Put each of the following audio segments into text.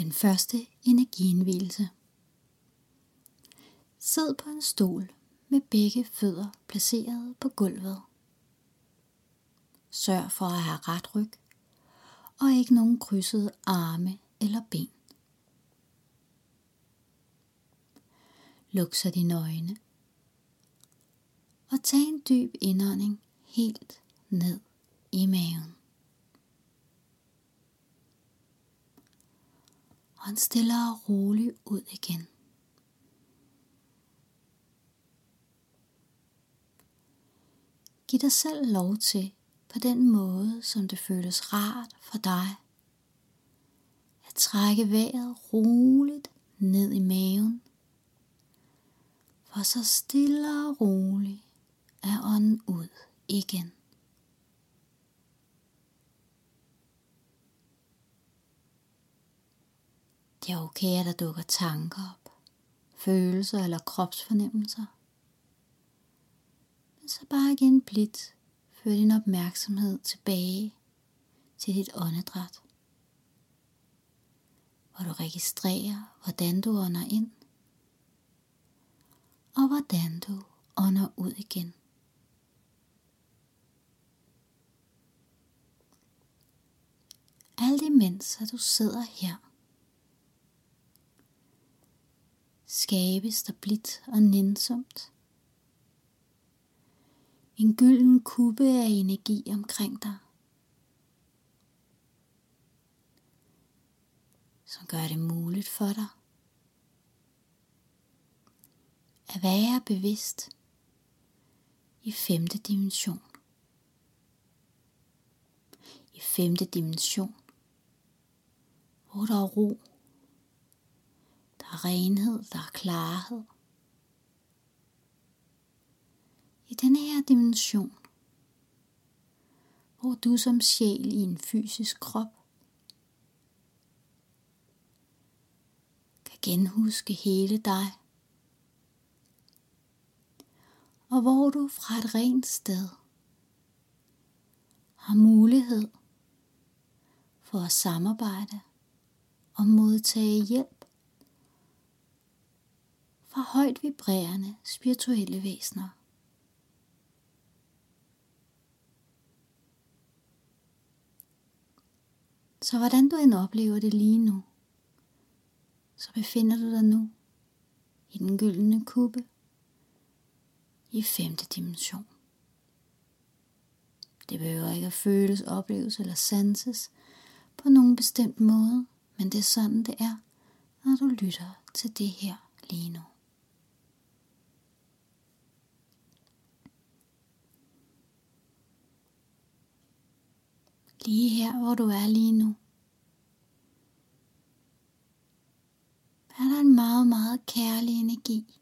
Den første energiindvielse. Sid på en stol med begge fødder placeret på gulvet. Sørg for at have ret ryg og ikke nogen krydsede arme eller ben. Luk så dine øjne og tag en dyb indånding helt ned i maven. Og stille og roligt ud igen. Giv dig selv lov til på den måde, som det føles rart for dig. At trække vejret roligt ned i maven. For så stille og roligt er ånden ud igen. Det er okay, at der dukker tanker op, følelser eller kropsfornemmelser. Men så bare igen blidt før din opmærksomhed tilbage til dit åndedræt, hvor du registrerer, hvordan du ånder ind, og hvordan du ånder ud igen. Alt imens at du sidder her, skabes der blidt og nænsomt en gylden kubbe af energi omkring dig, som gør det muligt for dig at være bevidst i femte dimension. I femte dimension, hvor der er ro, er renhed, der er klarhed, i denne her dimension, hvor du som sjæl i en fysisk krop kan genhuske hele dig, og hvor du fra et rent sted har mulighed for at samarbejde og modtage hjælp og højt vibrerende spirituelle væsener. Så hvordan du end oplever det lige nu, så befinder du dig nu i den gyldne kube i femte dimension. Det behøver ikke at føles, opleves eller sanses på nogen bestemt måde, men det er sådan det er, når du lytter til det her lige nu. Lige her, hvor du er lige nu. Er der en meget, meget kærlig energi.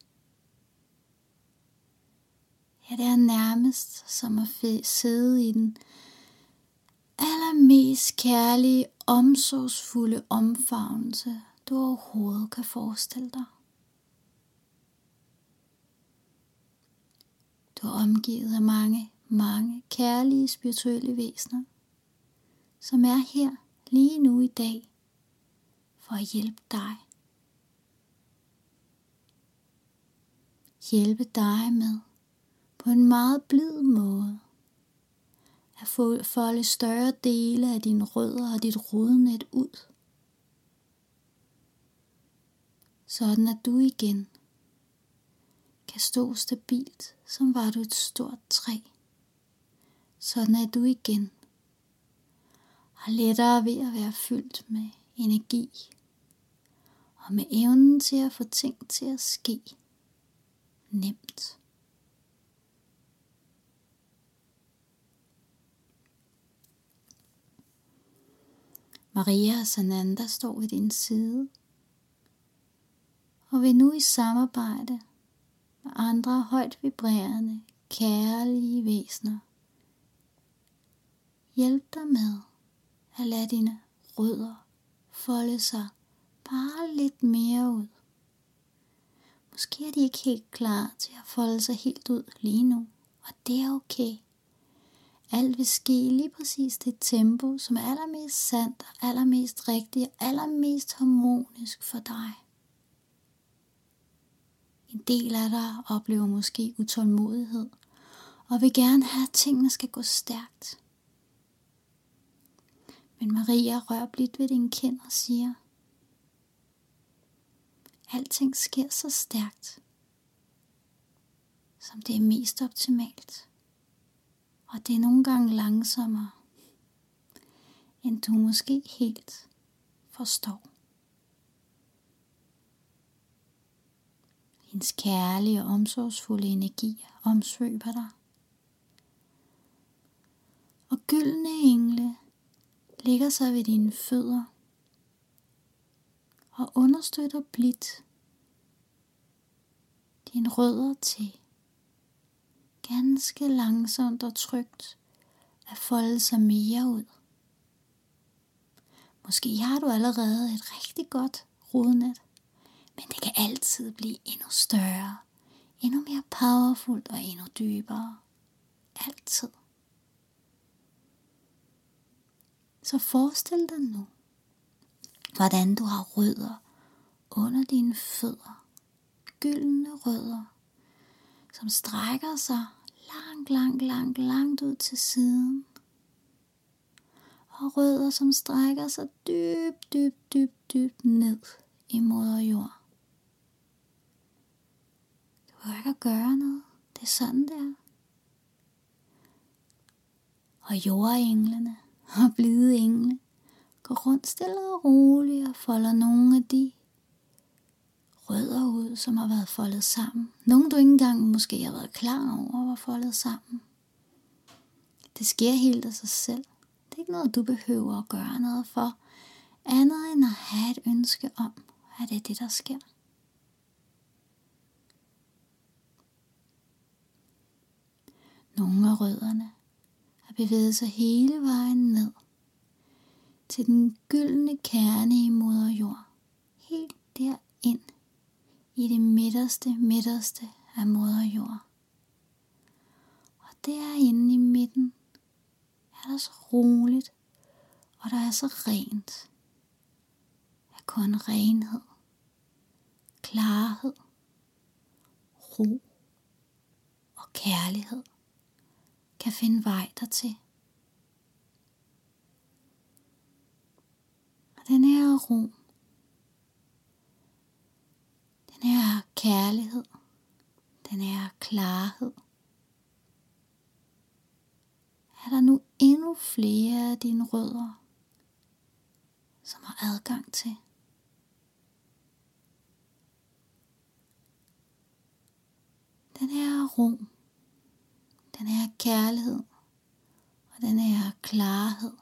Ja, det er nærmest som at sidde i den allermest kærlige, omsorgsfulde omfavnelse, du overhovedet kan forestille dig. Du er omgivet af mange, mange kærlige spirituelle væsener som er her lige nu i dag for at hjælpe dig. Hjælpe dig med på en meget blid måde at få folde større dele af dine rødder og dit rodnet ud. Sådan at du igen kan stå stabilt, som var du et stort træ. Sådan at du igen har lettere ved at være fyldt med energi og med evnen til at få ting til at ske nemt. Maria og Sananda står ved din side og vil nu i samarbejde med andre højt vibrerende, kærlige væsener hjælpe dig med at lade dine rødder folde sig bare lidt mere ud. Måske er de ikke helt klar til at folde sig helt ud lige nu, og det er okay. Alt vil ske lige præcis det tempo, som er allermest sandt, allermest rigtigt og allermest harmonisk for dig. En del af dig oplever måske utålmodighed og vil gerne have, at tingene skal gå stærkt. Men Maria rører blidt ved din kind og siger, Alting sker så stærkt, som det er mest optimalt. Og det er nogle gange langsommere, end du måske helt forstår. Hendes kærlige og omsorgsfulde energi omsvøber dig. Og gyldne ligger sig ved dine fødder og understøtter blidt dine rødder til ganske langsomt og trygt at folde sig mere ud. Måske har du allerede et rigtig godt rodnet, men det kan altid blive endnu større, endnu mere powerfult og endnu dybere. Altid. Så forestil dig nu, hvordan du har rødder under dine fødder. Gyldne rødder, som strækker sig langt, langt, langt, langt ud til siden. Og rødder, som strækker sig dybt, dybt, dybt, dybt ned i moder jord. Du behøver ikke at gøre noget. Det er sådan, der. Og jordenglene og blide engle går rundt stille og roligt og folder nogle af de rødder ud, som har været foldet sammen. Nogle du ikke engang måske har været klar over var foldet sammen. Det sker helt af sig selv. Det er ikke noget, du behøver at gøre noget for, andet end at have et ønske om, at det er det, der sker. Nogle af rødderne har bevæget sig hele vejen ned til den gyldne kerne i moder jord. Helt derind i det midterste, midterste af moder jord. Og derinde i midten er der så roligt, og der er så rent. Er kun renhed, klarhed, ro og kærlighed kan finde vej dertil. Og den her ro, den her kærlighed, den her klarhed, er der nu endnu flere af dine rødder, som har adgang til. Den her ro, kærlighed. Og den her klarhed.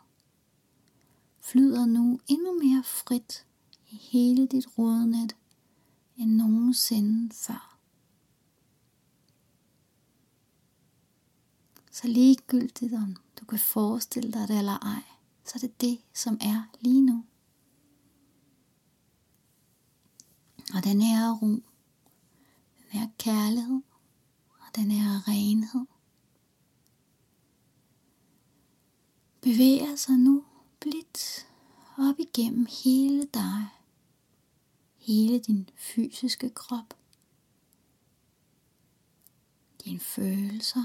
Flyder nu endnu mere frit i hele dit rodnet end nogensinde før. Så ligegyldigt om du kan forestille dig det eller ej, så er det det, som er lige nu. Og den her ro, den her kærlighed. Og den her renhed. Bevæger sig nu blidt op igennem hele dig hele din fysiske krop, dine følelser,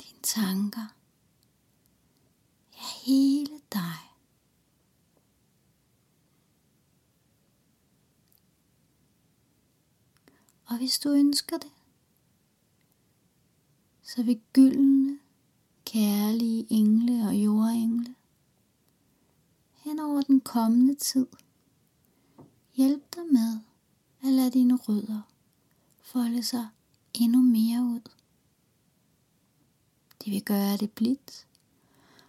dine tanker, ja hele dig. Og hvis du ønsker det, så vil gyldne, kærlige engle og jordengle hen over den kommende tid – Hjælp dig med at lade dine rødder folde sig endnu mere ud. De vil gøre det blidt,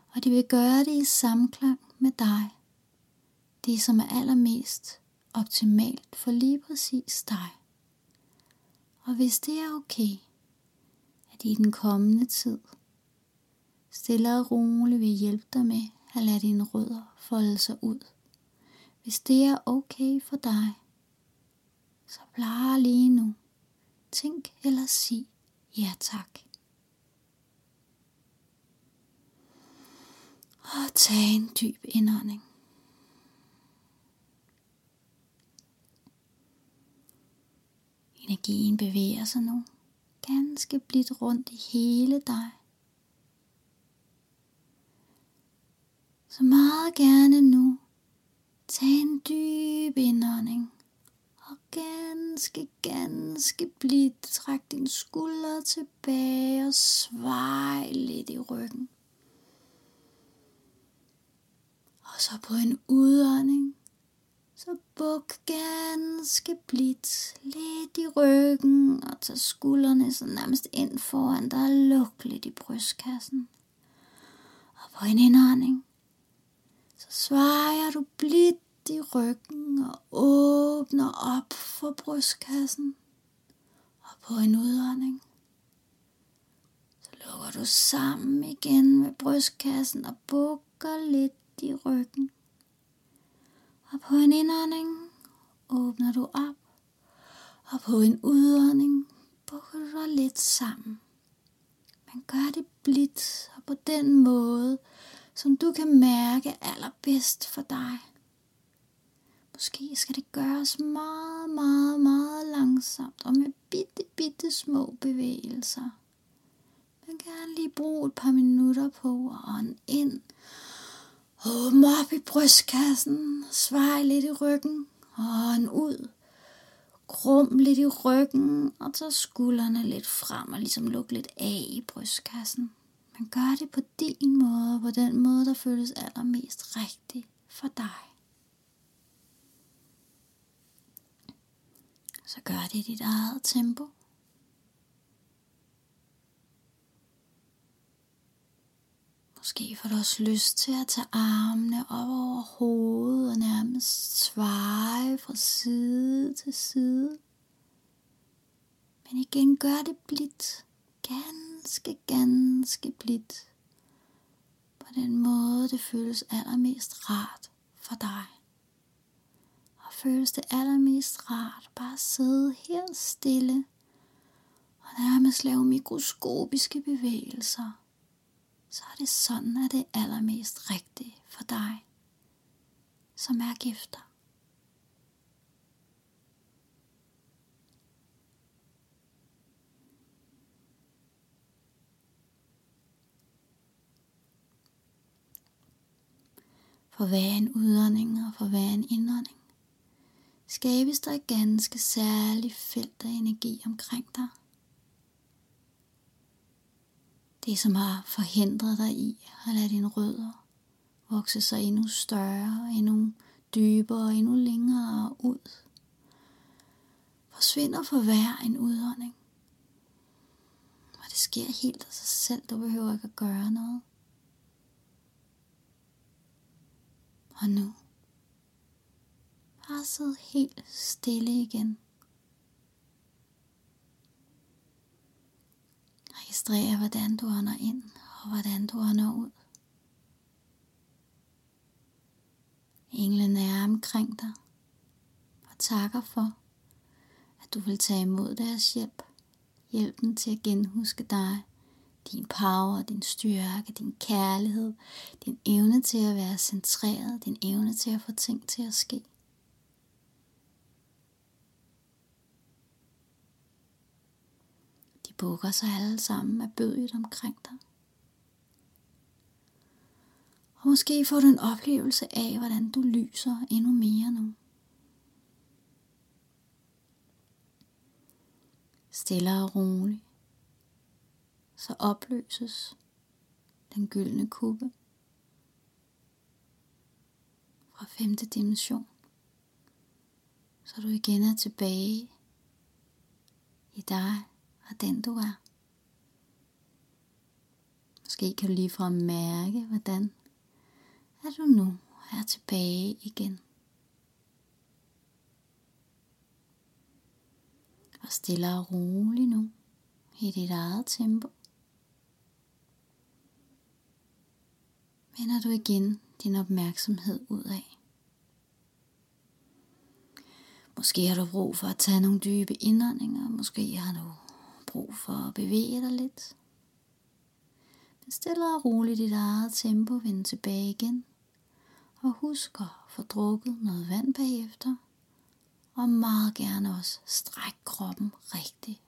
og de vil gøre det i samklang med dig. Det som er allermest optimalt for lige præcis dig. Og hvis det er okay, at i den kommende tid, stille og roligt vil hjælpe dig med at lade dine rødder folde sig ud hvis det er okay for dig, så bare lige nu. Tænk eller sig ja tak. Og tag en dyb indånding. Energien bevæger sig nu ganske blidt rundt i hele dig. Så meget gerne nu. Tag en dyb indånding. Og ganske, ganske blidt træk din skulder tilbage og svej lidt i ryggen. Og så på en udånding, så buk ganske blidt lidt i ryggen og tag skuldrene så nærmest ind foran dig og luk lidt i brystkassen. Og på en indånding, så svejer du blidt i ryggen og åbner op for brystkassen. Og på en udånding, så lukker du sammen igen med brystkassen og bukker lidt i ryggen. Og på en indånding åbner du op, og på en udånding bukker du dig lidt sammen. Man gør det blidt og på den måde, som du kan mærke allerbedst for dig. Måske skal det gøres meget, meget, meget langsomt og med bitte, bitte små bevægelser. Man kan lige bruge et par minutter på at ånde ind. Åbne op i brystkassen, svej lidt i ryggen og ånd ud. Krum lidt i ryggen og tag skuldrene lidt frem og ligesom luk lidt af i brystkassen. Men gør det på din måde, på den måde, der føles allermest rigtig for dig. Så gør det i dit eget tempo. Måske får du også lyst til at tage armene op over hovedet og nærmest svare fra side til side. Men igen gør det blidt. Ganske, ganske blidt. På den måde, det føles allermest rart for dig. Og føles det allermest rart bare at sidde helt stille og nærmest lave mikroskopiske bevægelser så er det sådan, at det er allermest rigtigt for dig, som er gifter. For hver en udånding og for hver en indånding skabes der et ganske særligt felt af energi omkring dig. Det, som har forhindret dig i at lade dine rødder vokse sig endnu større, endnu dybere og endnu længere ud, forsvinder for hver en udånding. Og det sker helt af sig selv, du behøver ikke at gøre noget. Og nu, bare sid helt stille igen. Registrer, hvordan du ånder ind og hvordan du ånder ud. Englen er omkring dig og takker for, at du vil tage imod deres hjælp. Hjælpen til at genhuske dig, din power, din styrke, din kærlighed, din evne til at være centreret, din evne til at få ting til at ske. De bukker sig alle sammen af bødet omkring dig. Og måske får du en oplevelse af, hvordan du lyser endnu mere nu. Stille og roligt, så opløses den gyldne kuppe fra femte dimension, så du igen er tilbage i dig og den du er. Måske kan du lige fra mærke, hvordan er du nu er tilbage igen. Og stille og roligt nu i dit eget tempo. Vender du igen din opmærksomhed ud af. Måske har du brug for at tage nogle dybe indåndinger, måske har du brug for at bevæge dig lidt. stille og roligt i dit eget tempo vende tilbage igen. Og husk at få drukket noget vand bagefter. Og meget gerne også stræk kroppen rigtig,